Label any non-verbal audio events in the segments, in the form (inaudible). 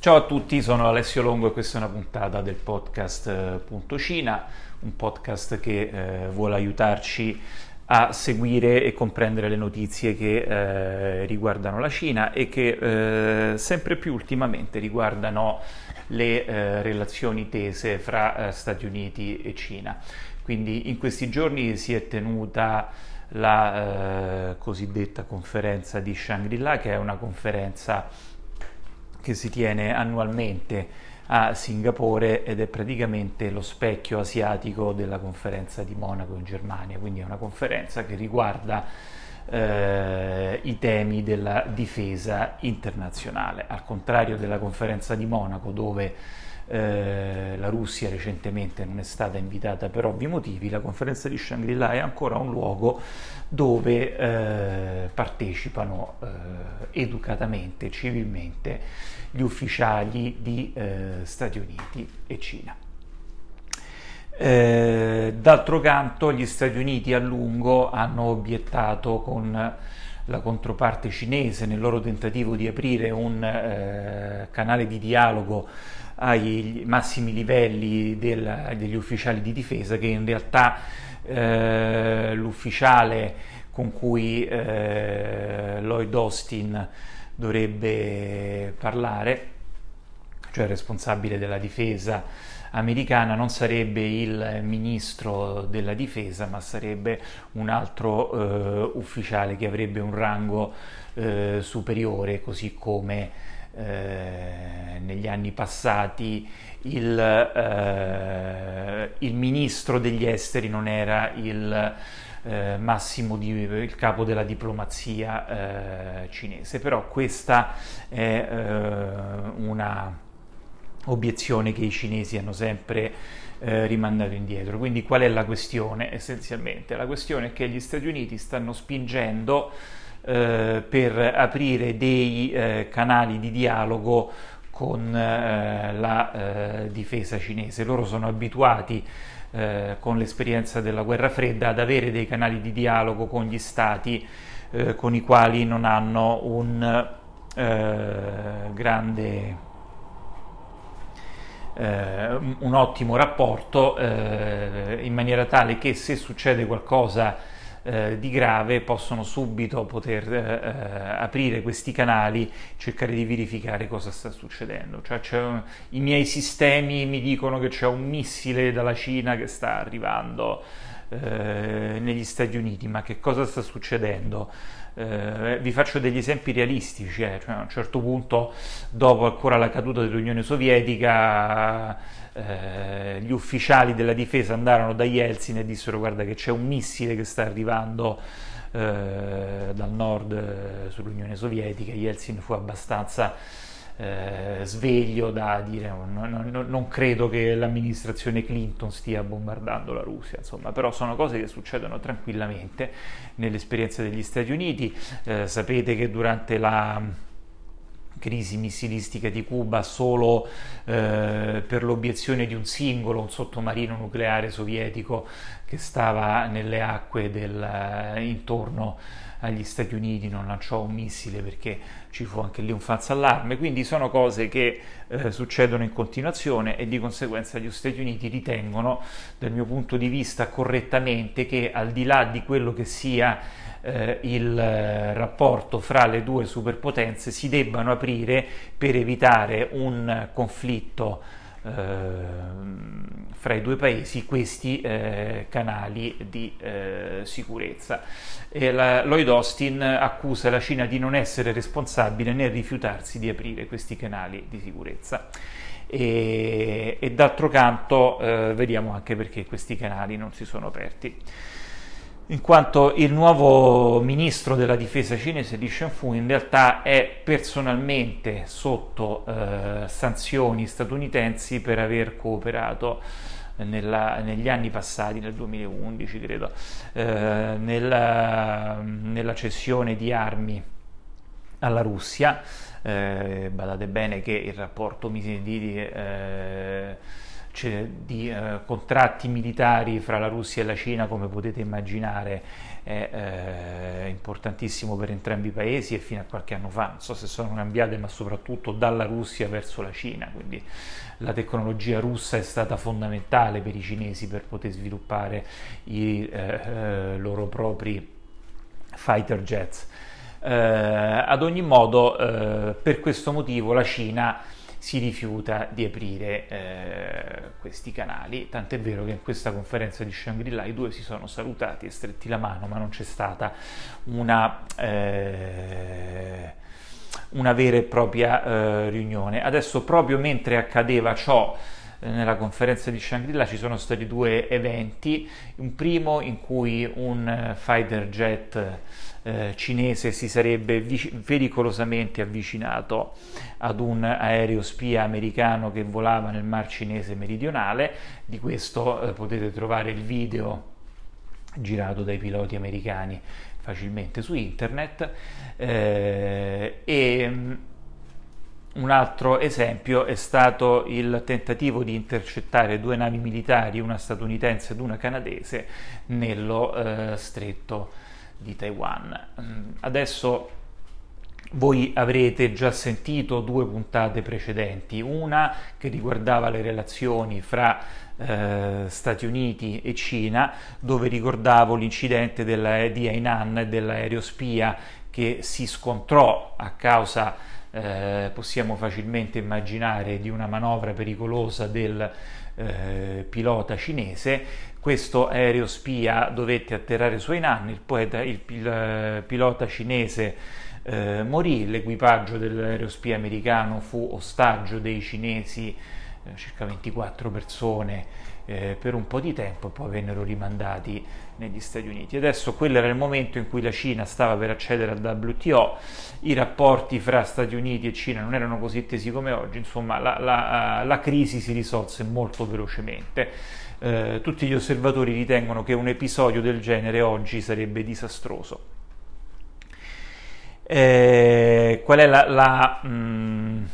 Ciao a tutti, sono Alessio Longo e questa è una puntata del podcast eh, Punto Cina, un podcast che eh, vuole aiutarci a seguire e comprendere le notizie che eh, riguardano la Cina e che eh, sempre più ultimamente riguardano le eh, relazioni tese fra eh, Stati Uniti e Cina. Quindi in questi giorni si è tenuta la cosiddetta conferenza di Shangri-La, che è una conferenza che si tiene annualmente a Singapore ed è praticamente lo specchio asiatico della conferenza di Monaco in Germania, quindi è una conferenza che riguarda eh, i temi della difesa internazionale, al contrario della conferenza di Monaco dove eh, la Russia recentemente non è stata invitata per ovvi motivi, la conferenza di Shangri-La è ancora un luogo dove eh, partecipano eh, educatamente, civilmente, gli ufficiali di eh, Stati Uniti e Cina. Eh, d'altro canto gli Stati Uniti a lungo hanno obiettato con la controparte cinese nel loro tentativo di aprire un eh, canale di dialogo ai massimi livelli del, degli ufficiali di difesa che in realtà eh, l'ufficiale con cui eh, Lloyd Austin dovrebbe parlare, cioè il responsabile della difesa americana, non sarebbe il ministro della difesa, ma sarebbe un altro eh, ufficiale che avrebbe un rango eh, superiore, così come eh, negli anni passati il, eh, il, ministro degli esteri non era il eh, massimo di, il capo della diplomazia eh, cinese, però questa è una obiezione che i cinesi hanno sempre eh, rimandato indietro. Quindi qual è la questione essenzialmente? La questione è che gli Stati Uniti stanno spingendo eh, per aprire dei eh, canali di dialogo con eh, la eh, difesa cinese. Loro sono abituati eh, con l'esperienza della guerra fredda ad avere dei canali di dialogo con gli stati con i quali non hanno un grande un ottimo rapporto in maniera tale che se succede qualcosa eh, di grave possono subito poter eh, eh, aprire questi canali, cercare di verificare cosa sta succedendo. Cioè, un, I miei sistemi mi dicono che c'è un missile dalla Cina che sta arrivando eh, negli Stati Uniti, ma che cosa sta succedendo? Eh, vi faccio degli esempi realistici, eh. cioè, a un certo punto, dopo ancora la caduta dell'Unione Sovietica, eh, gli ufficiali della difesa andarono da Yeltsin e dissero guarda che c'è un missile che sta arrivando eh, dal nord eh, sull'Unione Sovietica, Yeltsin fu abbastanza eh, sveglio da dire non, non, non, credo che l'amministrazione Clinton stia bombardando la Russia, insomma, però sono cose che succedono tranquillamente nell'esperienza degli Stati Uniti. Eh, sapete che durante la crisi missilistica di Cuba solo eh, per l'obiezione di un singolo, un sottomarino nucleare sovietico che stava nelle acque del, eh, intorno agli Stati Uniti, non lanciò un missile perché ci fu anche lì un falso allarme, quindi sono cose che eh, succedono in continuazione e di conseguenza gli Stati Uniti ritengono, dal mio punto di vista, correttamente che al di là di quello che sia eh, il eh, rapporto fra le due superpotenze si debbano aprire per evitare un conflitto fra i due paesi questi eh, canali di eh, sicurezza. La, Lloyd Austin accusa la Cina di non essere responsabile nel rifiutarsi di aprire questi canali di sicurezza. E, e d'altro canto eh, vediamo anche perché questi canali non si sono aperti in quanto il nuovo ministro della difesa cinese Li Shanfu in realtà è personalmente sotto eh, sanzioni statunitensi per aver cooperato nella, negli anni passati, nel 2011 credo, eh, nella, nella, cessione di armi alla Russia. Eh, badate bene che il rapporto di, di, eh, di eh, contratti militari fra la Russia e la Cina, come potete immaginare, è eh, importantissimo per entrambi i paesi e fino a qualche anno fa, non so se sono cambiate, ma soprattutto dalla Russia verso la Cina, quindi la tecnologia russa è stata fondamentale per i cinesi per poter sviluppare i eh, eh loro propri fighter jets. Eh, ad ogni modo, eh, per questo motivo la Cina si rifiuta di aprire eh, questi canali, tant'è vero che in questa conferenza di Shangri-La i due si sono salutati e stretti la mano, ma non c'è stata una, eh, una vera e propria eh, riunione. Adesso, proprio mentre accadeva ciò, eh, nella conferenza di Shangri-La ci sono stati due eventi, un primo in cui un eh, fighter jet eh, cinese si sarebbe vic- pericolosamente avvicinato ad un aereo spia americano che volava nel Mar Cinese meridionale. Di questo eh, potete trovare il video girato dai piloti americani facilmente su internet. Eh, e mm, un altro esempio è stato il tentativo di intercettare due navi militari, una statunitense ed una canadese, nello eh, stretto di Taiwan. Mm, adesso voi avrete già sentito due puntate precedenti, una che riguardava le relazioni fra eh, Stati Uniti e Cina, dove ricordavo l'incidente della, di Hainan e dell'aereo spia che si scontrò a causa, eh, possiamo facilmente immaginare, di una manovra pericolosa del eh, pilota cinese questo aereo spia dovette atterrare su Hainan, il, poeta, il, il, eh, pilota cinese eh, morì, l'equipaggio dell'aereo spia americano fu ostaggio dei cinesi, eh, circa 24 persone, eh, per un po' di tempo e poi vennero rimandati negli Stati Uniti. Adesso quello era il momento in cui la Cina stava per accedere al WTO, i rapporti fra Stati Uniti e Cina non erano così tesi come oggi, insomma la, la, la crisi si risolse molto velocemente eh, tutti gli osservatori ritengono che un episodio del genere oggi sarebbe disastroso. Eh, qual è la, la, mh, mm,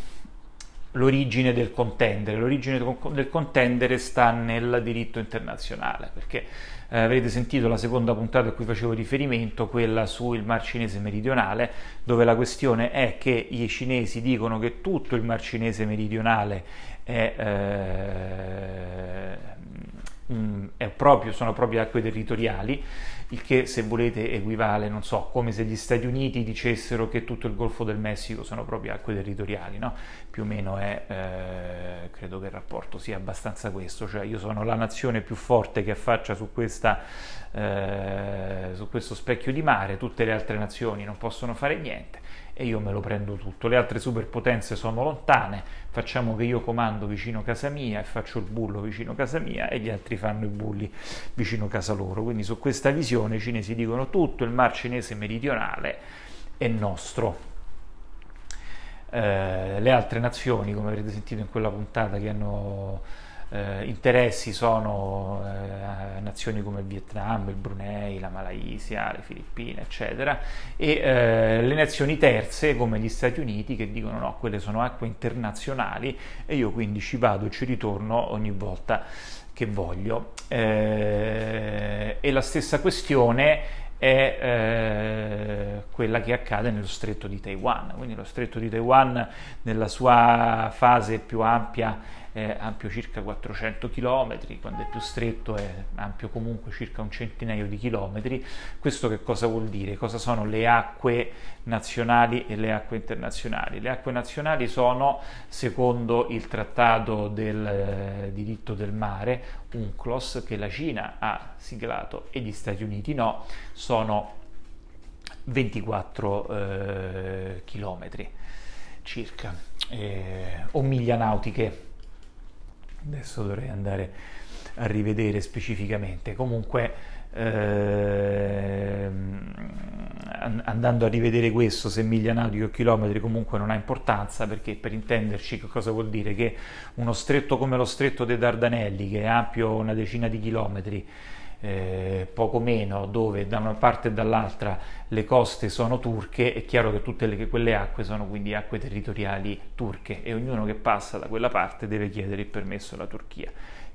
l'origine del contendere? L'origine del contendere sta nel diritto internazionale, perché eh, avrete sentito la seconda puntata a cui facevo riferimento, quella sul Mar Cinese meridionale, dove la questione è che i cinesi dicono che tutto il Mar Cinese meridionale è, eh, mm, proprio, sono proprio acque territoriali, il che se volete equivale, non so, come se gli Stati Uniti dicessero che tutto il Golfo del Messico sono proprio acque territoriali, no? Più o meno è, eh, credo che il rapporto sia abbastanza questo, cioè io sono la nazione più forte che affaccia su, questa, eh, su questo specchio di mare, tutte le altre nazioni non possono fare niente e io me lo prendo tutto. Le altre superpotenze sono lontane, facciamo che io comando vicino casa mia e faccio il bullo vicino casa mia e gli altri fanno i bulli vicino casa loro. Quindi su questa visione i cinesi dicono tutto il mar cinese meridionale è nostro. Eh, le altre nazioni, come avrete sentito in quella puntata, che hanno eh, interessi sono eh, nazioni come il Vietnam, il Brunei, la Malaysia, le Filippine, eccetera, e eh, le nazioni terze come gli Stati Uniti che dicono no, quelle sono acque internazionali e io quindi ci vado e ci ritorno ogni volta che voglio. Eh, e la stessa questione è eh, quella che accade nello stretto di Taiwan. Quindi lo stretto di Taiwan nella sua fase più ampia è ampio circa 400 km, quando è più stretto è ampio comunque circa un centinaio di chilometri. Questo che cosa vuol dire? Cosa sono le acque nazionali e le acque internazionali? Le acque nazionali sono, secondo il trattato del eh, diritto del mare, UNCLOS, che la Cina ha siglato e gli Stati Uniti no, sono 24 eh, chilometri circa, eh, o miglia nautiche adesso dovrei andare a rivedere specificamente. Comunque, ehm, andando a rivedere questo, se miglia nautiche o chilometri, comunque non ha importanza perché per intenderci che cosa vuol dire? Che uno stretto come lo stretto dei Dardanelli, che è ampio una decina di chilometri, eh, poco meno, dove da una parte e dall'altra le coste sono turche, è chiaro che tutte le, quelle acque sono quindi acque territoriali turche e ognuno che passa da quella parte deve chiedere il permesso alla Turchia.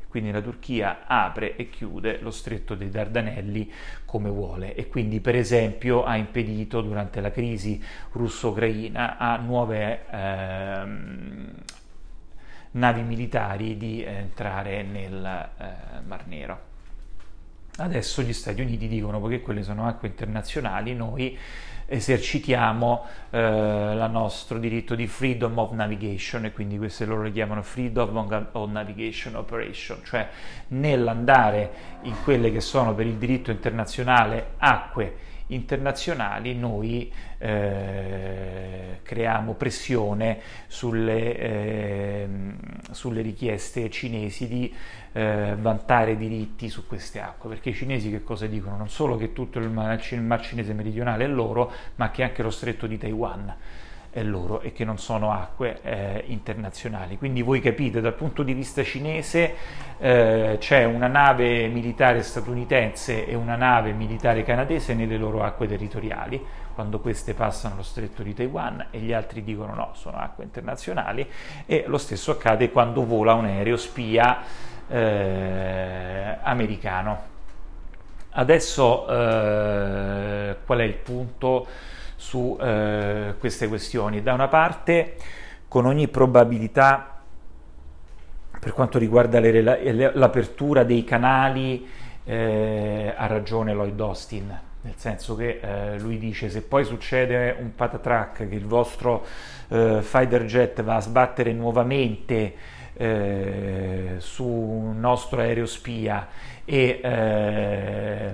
Quindi la Turchia apre e chiude lo stretto dei Dardanelli come vuole e quindi per esempio ha impedito durante la crisi russo-ucraina a nuove ehm, navi militari di entrare nel eh, Mar Nero. Adesso gli Stati Uniti dicono, poiché quelle sono acque internazionali, noi esercitiamo eh, il nostro diritto di freedom of navigation e quindi queste loro le chiamano freedom of navigation operation, cioè nell'andare in quelle che sono per il diritto internazionale acque internazionali noi eh, creiamo pressione sulle, eh, sulle, richieste cinesi di eh, vantare diritti su queste acque, perché i cinesi che cosa dicono? Non solo che tutto il mar, il mar cinese meridionale è loro, ma che anche lo stretto di Taiwan loro e che non sono acque eh, internazionali. Quindi voi capite, dal punto di vista cinese eh, c'è una nave militare statunitense e una nave militare canadese nelle loro acque territoriali, quando queste passano lo stretto di Taiwan e gli altri dicono no, sono acque internazionali e lo stesso accade quando vola un aereo spia eh, americano. Adesso eh, qual è il punto? Su eh, queste questioni. Da una parte, con ogni probabilità, per quanto riguarda le, l'apertura dei canali, eh, ha ragione Lloyd Austin, nel senso che eh, lui dice se poi succede un patatrack che il vostro eh, fighter jet va a sbattere nuovamente eh, su un nostro aereo spia e eh,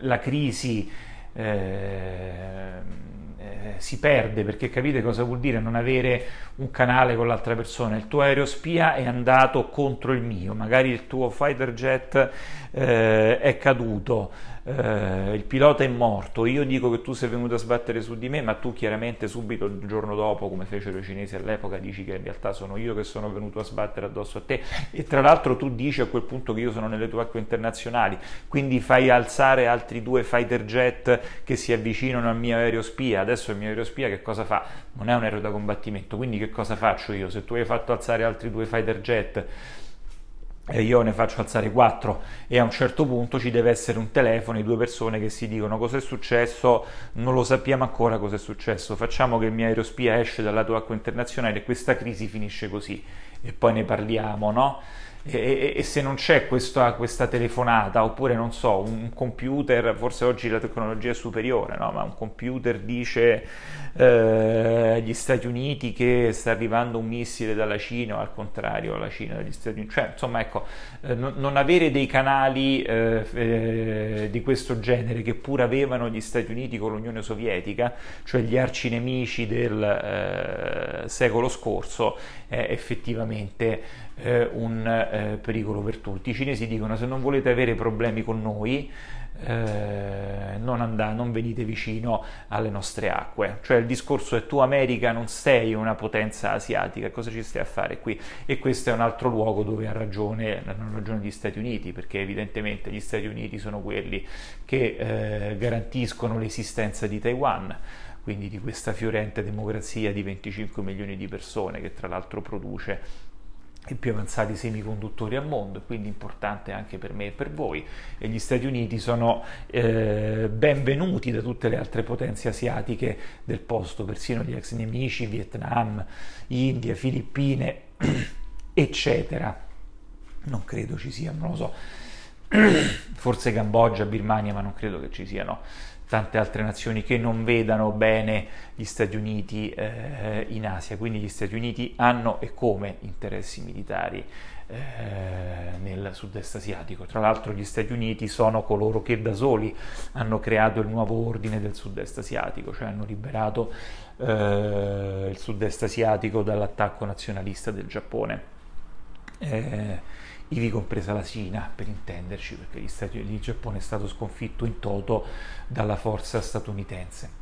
la crisi eh, eh, si perde perché capite cosa vuol dire non avere un canale con l'altra persona. Il tuo aereo spia è andato contro il mio, magari il tuo fighter jet eh, è caduto, eh, il pilota è morto, io dico che tu sei venuto a sbattere su di me, ma tu chiaramente subito il giorno dopo, come fecero i cinesi all'epoca, dici che in realtà sono io che sono venuto a sbattere addosso a te. E tra l'altro tu dici a quel punto che io sono nelle tue acque internazionali, quindi fai alzare altri due fighter jet che si avvicinano al mio aereo spia, adesso il mio aereo spia che cosa fa? Non è un aereo da combattimento, quindi che cosa faccio io? Se tu hai fatto alzare altri due fighter jet e io ne faccio alzare quattro. E a un certo punto ci deve essere un telefono e due persone che si dicono cosa è successo, non lo sappiamo ancora cosa è successo, facciamo che il mio aerospia esce dal lato acqua internazionale e questa crisi finisce così. E poi ne parliamo, no? E, e, se non c'è questa, questa, telefonata oppure non so un computer forse oggi la tecnologia è superiore no? ma un computer dice eh, agli Stati Uniti che sta arrivando un missile dalla Cina o al contrario la Cina dagli Stati Uniti cioè insomma ecco eh, non, non, avere dei canali eh, eh, di questo genere che pur avevano gli Stati Uniti con l'Unione Sovietica cioè gli arcinemici del eh, secolo scorso è effettivamente eh, un eh, pericolo per tutti. I cinesi dicono se non volete avere problemi con noi, eh, non, andà, non venite vicino alle nostre acque. Cioè il discorso è tu America non sei una potenza asiatica, cosa ci stai a fare qui? E questo è un altro luogo dove ha ragione, hanno ragione gli Stati Uniti, perché evidentemente gli Stati Uniti sono quelli che eh, garantiscono l'esistenza di Taiwan quindi di questa fiorente democrazia di 25 milioni di persone che tra l'altro produce i più avanzati semiconduttori al mondo, quindi importante anche per me e per voi. E gli Stati Uniti sono eh, benvenuti da tutte le altre potenze asiatiche del posto, persino gli ex nemici, Vietnam, India, Filippine, (clears throat) eccetera. Non credo ci siano, non lo so, (clears throat) forse Cambogia, Birmania, ma non credo che ci siano tante altre nazioni che non vedano bene gli Stati Uniti eh, in Asia, quindi gli Stati Uniti hanno e come interessi militari eh, nel sud-est asiatico. Tra l'altro gli Stati Uniti sono coloro che da soli hanno creato il nuovo ordine del sud-est asiatico, cioè hanno liberato eh, il sud-est asiatico dall'attacco nazionalista del Giappone. Ivi compresa la Cina per intenderci, perché Stati, il Giappone è stato sconfitto in toto dalla forza statunitense.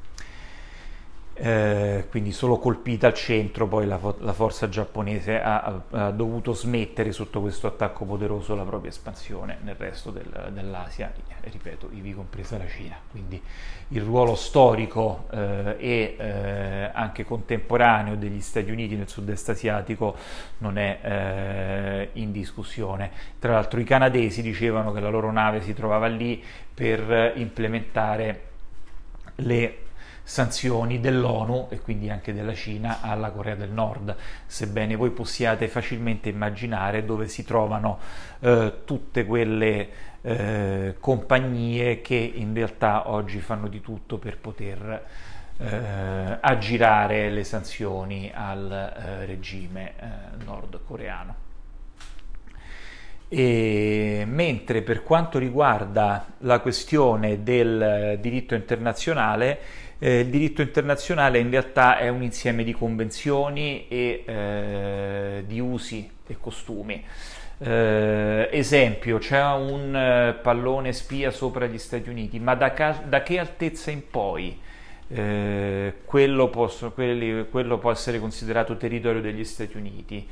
eh, quindi solo colpita al centro, poi la, la forza giapponese ha, ha, dovuto smettere sotto questo attacco poderoso la propria espansione nel resto del, dell'Asia, ripeto, ivi compresa la Cina. Quindi il ruolo storico eh, e eh, anche contemporaneo degli Stati Uniti nel sud-est asiatico non è eh, in discussione. Tra l'altro i canadesi dicevano che la loro nave si trovava lì per implementare le sanzioni dell'ONU e quindi anche della Cina alla Corea del Nord, sebbene voi possiate facilmente immaginare dove si trovano eh, tutte quelle eh, compagnie che in realtà oggi fanno di tutto per poter eh, aggirare le sanzioni al eh, regime eh, nordcoreano. E, mentre per quanto riguarda la questione del diritto internazionale, eh, il diritto internazionale in realtà è un insieme di convenzioni e eh, di usi e costumi. Eh, esempio, c'è un eh, pallone spia sopra gli Stati Uniti, ma da, ca- da che altezza in poi eh, quello, posso, quelli, quello, può essere considerato territorio degli Stati Uniti?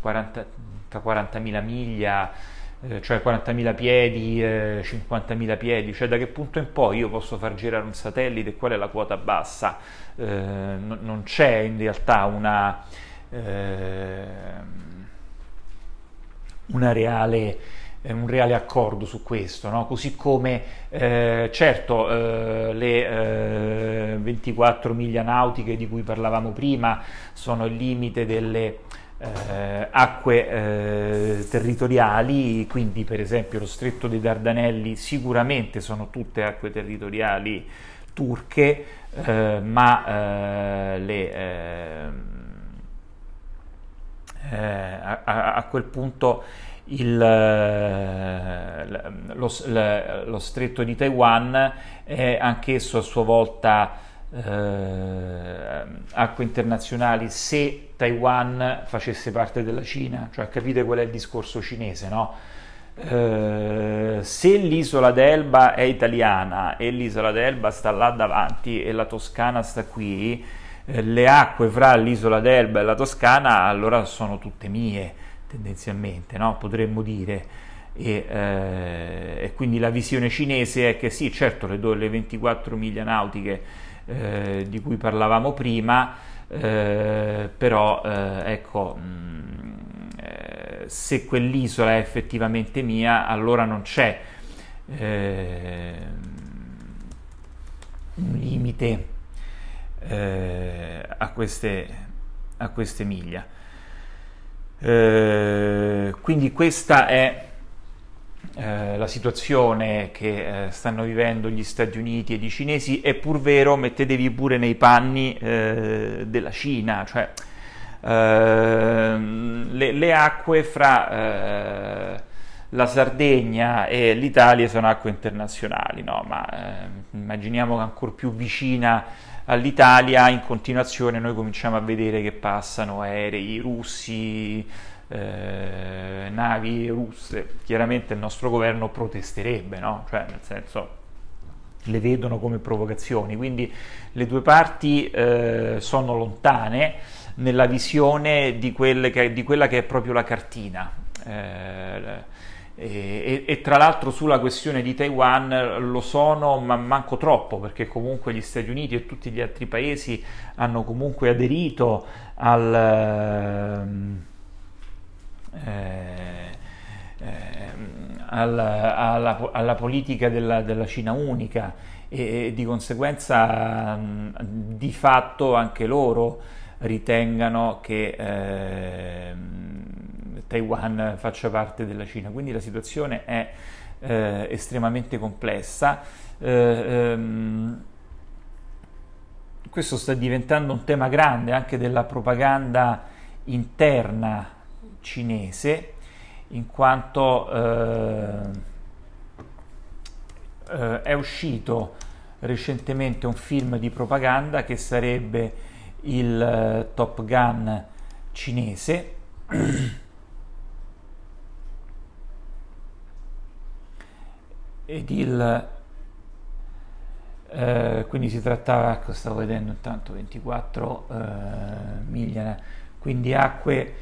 40, eh, tra 40.000 miglia, eh, cioè 40.000 piedi, 50.000 piedi, cioè da che punto in poi io posso far girare un satellite e qual è la quota bassa? N- non c'è in realtà una reale, eh, un reale accordo su questo, no? così come eh, certo eh, le 24 eh, miglia nautiche di cui parlavamo prima sono il limite delle eh, acque eh, territoriali, quindi per esempio lo stretto dei Dardanelli sicuramente sono tutte acque territoriali turche, ma le eh, a, a, quel punto il, eh, lo, lo, stretto di Taiwan è anch'esso a sua volta eh, acque internazionali se Taiwan facesse parte della Cina, cioè capite qual è il discorso cinese, no? Eh, se l'isola d'Elba è italiana e l'isola d'Elba sta là davanti e la Toscana sta qui, eh, le acque fra l'isola d'Elba e la Toscana allora sono tutte mie tendenzialmente, no? potremmo dire. E, eh, e, quindi la visione cinese è che sì, certo le, le 24 miglia nautiche eh, di cui parlavamo prima, eh, però eh, ecco, mh, mm, eh, se quell'isola è effettivamente mia, allora non c'è un limite eh, a, queste, a, queste, miglia. Eh, quindi questa è eh, la situazione che eh, stanno vivendo gli Stati Uniti e i cinesi, è pur vero, mettetevi pure nei panni eh, della Cina, cioè ehm, le, le, acque fra eh, la Sardegna e l'Italia sono acque internazionali, no? ma immaginiamo che ancora più vicina all'Italia in continuazione noi cominciamo a vedere che passano aerei russi, eh, navi russe. Chiaramente il nostro governo protesterebbe, no? Cioè, nel senso le vedono come provocazioni, quindi le due parti eh, sono lontane nella visione di, che, di, quella che è proprio la cartina. Eh, e, e, tra l'altro sulla questione di Taiwan lo sono, ma manco troppo, perché comunque gli Stati Uniti e tutti gli altri paesi hanno comunque aderito al, ehm, eh, eh, alla, alla, alla, politica della, della Cina unica e, e, di conseguenza di fatto anche loro ritengano che eh, Taiwan faccia parte della Cina. Quindi la situazione è eh, estremamente complessa. Eh, ehm, questo sta diventando un tema grande anche della propaganda interna cinese, in quanto eh, eh è uscito recentemente un film di propaganda che sarebbe il eh, Top Gun cinese. Ed il eh, quindi si trattava, ecco, stavo vedendo intanto 24 eh, miglia, quindi acque,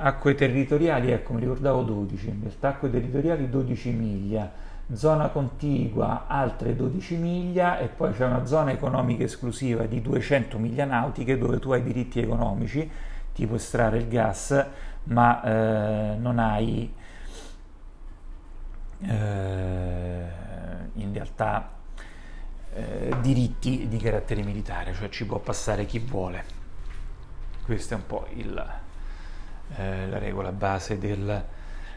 acque territoriali, ecco mi ricordavo 12, in realtà acque territoriali 12 miglia, zona contigua altre 12 miglia e poi c'è una zona economica esclusiva di 200 miglia nautiche dove tu hai diritti economici, ti puoi estrarre il gas, ma eh, non hai eh, in realtà eh, diritti di carattere militare, cioè ci può passare chi vuole. Questa è un po' il, eh, la regola base del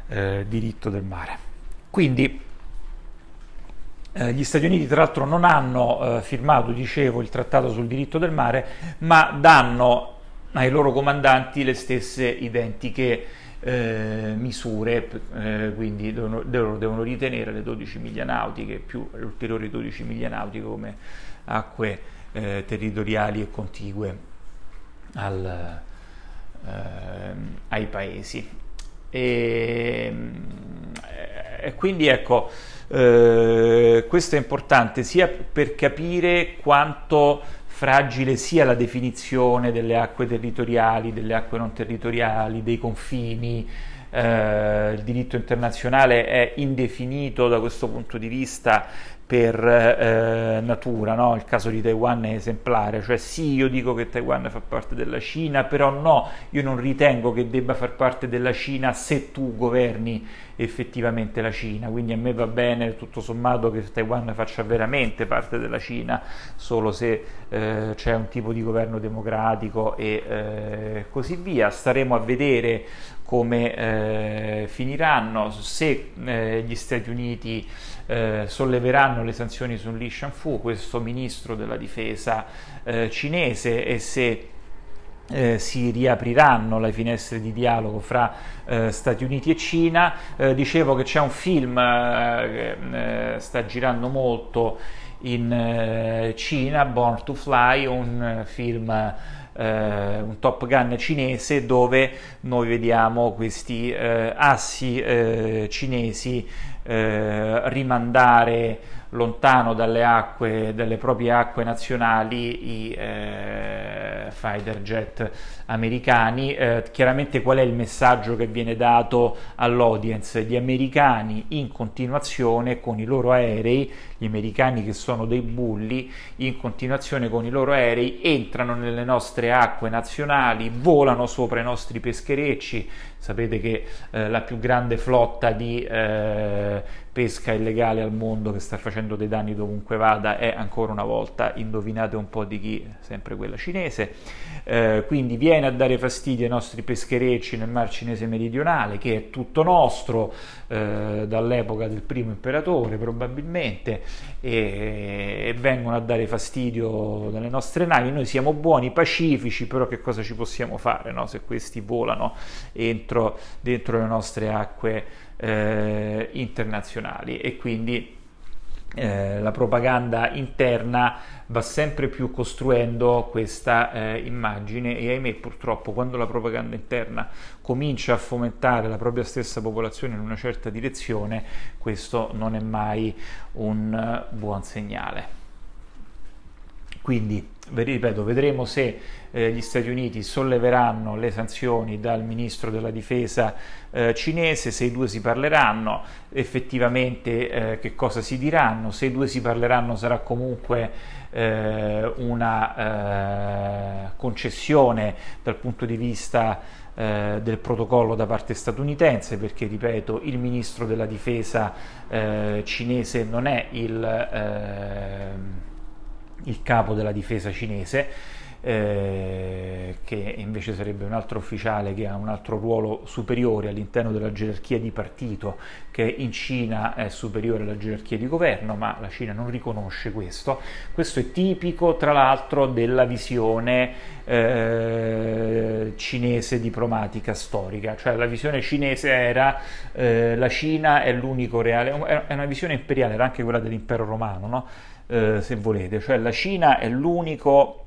eh, diritto del mare. Quindi eh, gli Stati Uniti tra l'altro non hanno eh, firmato, dicevo, il trattato sul diritto del mare, ma danno ai loro comandanti le stesse identiche eh, misure, eh, quindi devono, devono, ritenere le 12 miglia nautiche più le ulteriori 12 miglia nautiche come acque eh, territoriali e contigue al, ai paesi. E, eh, e quindi ecco, eh, questo è importante sia per capire quanto fragile sia la definizione delle acque territoriali, delle acque non territoriali, dei confini. Eh, il diritto internazionale è indefinito da questo punto di vista per eh, natura, no? il caso di Taiwan è esemplare, cioè sì io dico che Taiwan fa parte della Cina, però no, io non ritengo che debba far parte della Cina se tu governi effettivamente la Cina, quindi a me va bene tutto sommato che Taiwan faccia veramente parte della Cina, solo se eh, c'è un tipo di governo democratico e eh, così via. Staremo a vedere come eh, finiranno, se eh, gli Stati Uniti eh, solleveranno le sanzioni su Li Shanfu, questo ministro della difesa eh, cinese, e se eh, si riapriranno le finestre di dialogo fra eh, Stati Uniti e Cina. Eh, dicevo che c'è un film eh, che sta girando molto in Cina, Born to Fly, un film eh, un Top Gun cinese dove noi vediamo questi eh, assi eh, cinesi eh, rimandare lontano dalle acque, dalle proprie acque nazionali i eh, fighter jet americani. Eh, chiaramente qual è il messaggio che viene dato all'audience? Gli americani in continuazione con i loro aerei, gli americani che sono dei bulli, in continuazione con i loro aerei entrano nelle nostre acque nazionali, volano sopra i nostri pescherecci. Sapete che eh, la più grande flotta di eh, pesca illegale al mondo che sta facendo dei danni dovunque vada è ancora una volta, indovinate un po' di chi, sempre quella cinese, eh, quindi viene a dare fastidio ai nostri pescherecci nel Mar Cinese meridionale che è tutto nostro eh, dall'epoca del primo imperatore probabilmente e, e, vengono a dare fastidio dalle nostre navi, noi siamo buoni, pacifici, però che cosa ci possiamo fare no? se questi volano entro, dentro le nostre acque eh, internazionali e quindi eh, la propaganda interna va sempre più costruendo questa eh, immagine e ahimè purtroppo quando la propaganda interna comincia a fomentare la propria stessa popolazione in una certa direzione questo non è mai un uh, buon segnale. Quindi, ripeto, vedremo se eh, gli Stati Uniti solleveranno le sanzioni dal ministro della difesa eh, cinese, se i due si parleranno, effettivamente eh, che cosa si diranno, se i due si parleranno sarà comunque eh, una eh, concessione dal punto di vista eh, del protocollo da parte statunitense perché ripeto il ministro della difesa cinese non è il il capo della difesa cinese, eh, che invece sarebbe un altro ufficiale che ha un altro ruolo superiore all'interno della gerarchia di partito, che in Cina è superiore alla gerarchia di governo, ma la Cina non riconosce questo. Questo è tipico, tra l'altro, della visione eh, cinese diplomatica storica, cioè la visione cinese era eh, la Cina è l'unico reale, è una visione imperiale, era anche quella dell'impero romano, no? Eh, se volete, cioè la Cina è l'unico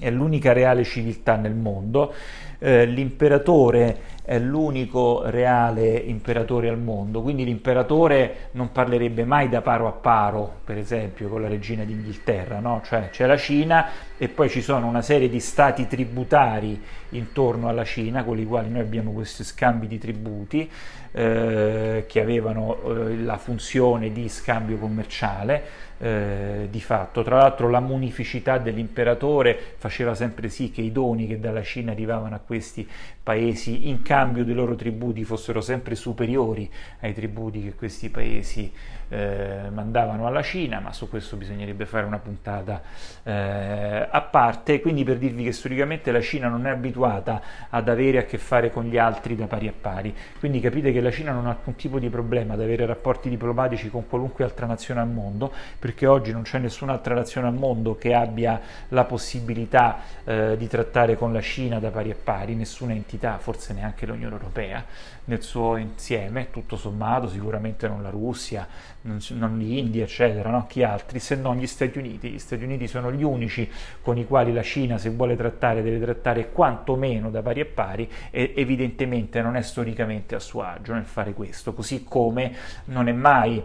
è l'unica reale civiltà nel mondo, eh, l'imperatore è l'unico reale imperatore al mondo, quindi l'imperatore non parlerebbe mai da paro a paro, per esempio, con la regina d'Inghilterra, no? cioè c'è la Cina e poi ci sono una serie di stati tributari intorno alla Cina, con i quali noi abbiamo questi scambi di tributi eh, che avevano eh, la funzione di scambio commerciale eh, di fatto. Tra l'altro la munificità dell'imperatore faceva sempre sì che i doni che dalla Cina arrivavano a questi paesi in cambio dei loro tributi fossero sempre superiori ai tributi che questi paesi eh, mandavano alla Cina, ma su questo bisognerebbe fare una puntata eh, a parte, quindi per dirvi che storicamente la Cina non è abituata ad avere a che fare con gli altri da pari a pari, quindi capite che la Cina non ha alcun tipo di problema ad avere rapporti diplomatici con qualunque altra nazione al mondo, perché oggi non c'è nessun'altra nazione al mondo che abbia la possibilità eh, di trattare con la Cina da pari a pari, nessuna entità, forse neanche l'Unione Europea nel suo insieme, tutto sommato, sicuramente non la Russia, non, l'India, eccetera, no? chi altri, se non gli Stati Uniti. Gli Stati Uniti sono gli unici con i quali la Cina, se vuole trattare, deve trattare quantomeno da pari a pari e evidentemente non è storicamente a suo agio nel fare questo, così come non è mai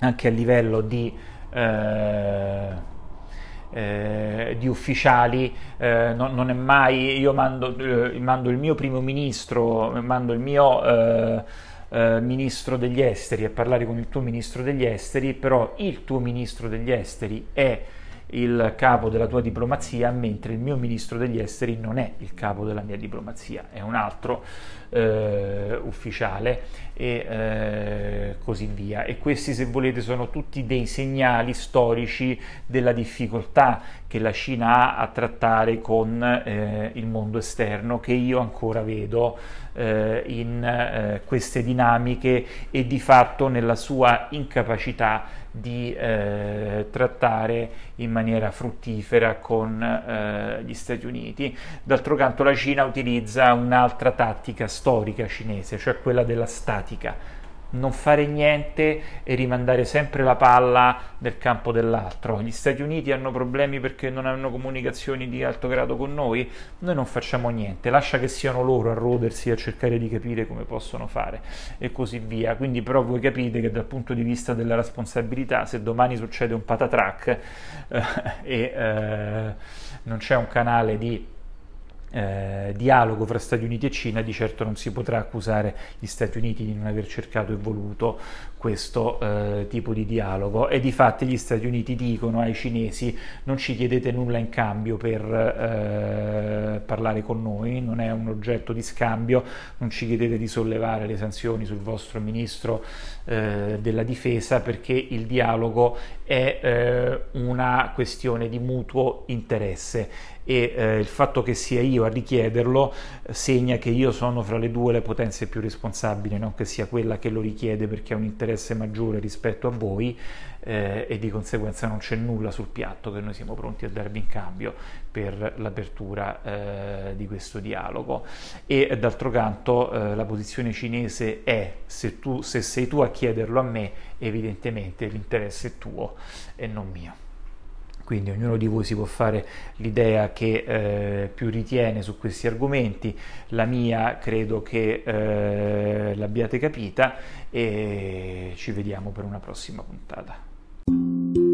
anche a livello di... Eh, eh, di ufficiali, eh, non, non, è mai, io mando, eh, mando, il mio primo ministro, mando il mio eh, ministro degli esteri a parlare con il tuo ministro degli esteri, però il tuo ministro degli esteri è il capo della tua diplomazia, mentre il mio ministro degli esteri non è il capo della mia diplomazia, è un altro eh, ufficiale e eh, così via. E questi, se volete, sono tutti dei segnali storici della difficoltà che la Cina ha a trattare con eh, il mondo esterno, che io ancora vedo eh, in eh, queste dinamiche e di fatto nella sua incapacità di eh, trattare in maniera fruttifera con eh, gli Stati Uniti. D'altro canto la Cina utilizza un'altra tattica storica cinese, cioè quella della statica non fare niente e rimandare sempre la palla nel campo dell'altro. Gli Stati Uniti hanno problemi perché non hanno comunicazioni di alto grado con noi, noi non facciamo niente, lascia che siano loro a rodersi a cercare di capire come possono fare e così via. Quindi però voi capite che dal punto di vista della responsabilità, se domani succede un patatrack (laughs) eh, e eh, non c'è un canale di eh, dialogo fra Stati Uniti e Cina, di certo non si potrà accusare gli Stati Uniti di non aver cercato e voluto questo eh, tipo di dialogo. E di fatti gli Stati Uniti dicono ai cinesi non ci chiedete nulla in cambio per eh, parlare con noi, non è un oggetto di scambio, non ci chiedete di sollevare le sanzioni sul vostro ministro eh, della difesa perché il dialogo è eh, una questione di mutuo interesse e eh, il fatto che sia io a richiederlo segna che io sono fra le due le potenze più responsabili, non che sia quella che lo richiede perché ha un interesse maggiore rispetto a voi eh, e di conseguenza non c'è nulla sul piatto che noi siamo pronti a darvi in cambio per l'apertura eh, di questo dialogo. E d'altro canto eh, la posizione cinese è se, tu, se sei tu a chiederlo a me, evidentemente l'interesse è tuo e non mio quindi ognuno di voi si può fare l'idea che eh, più ritiene su questi argomenti, la mia credo che eh, l'abbiate capita e ci vediamo per una prossima puntata.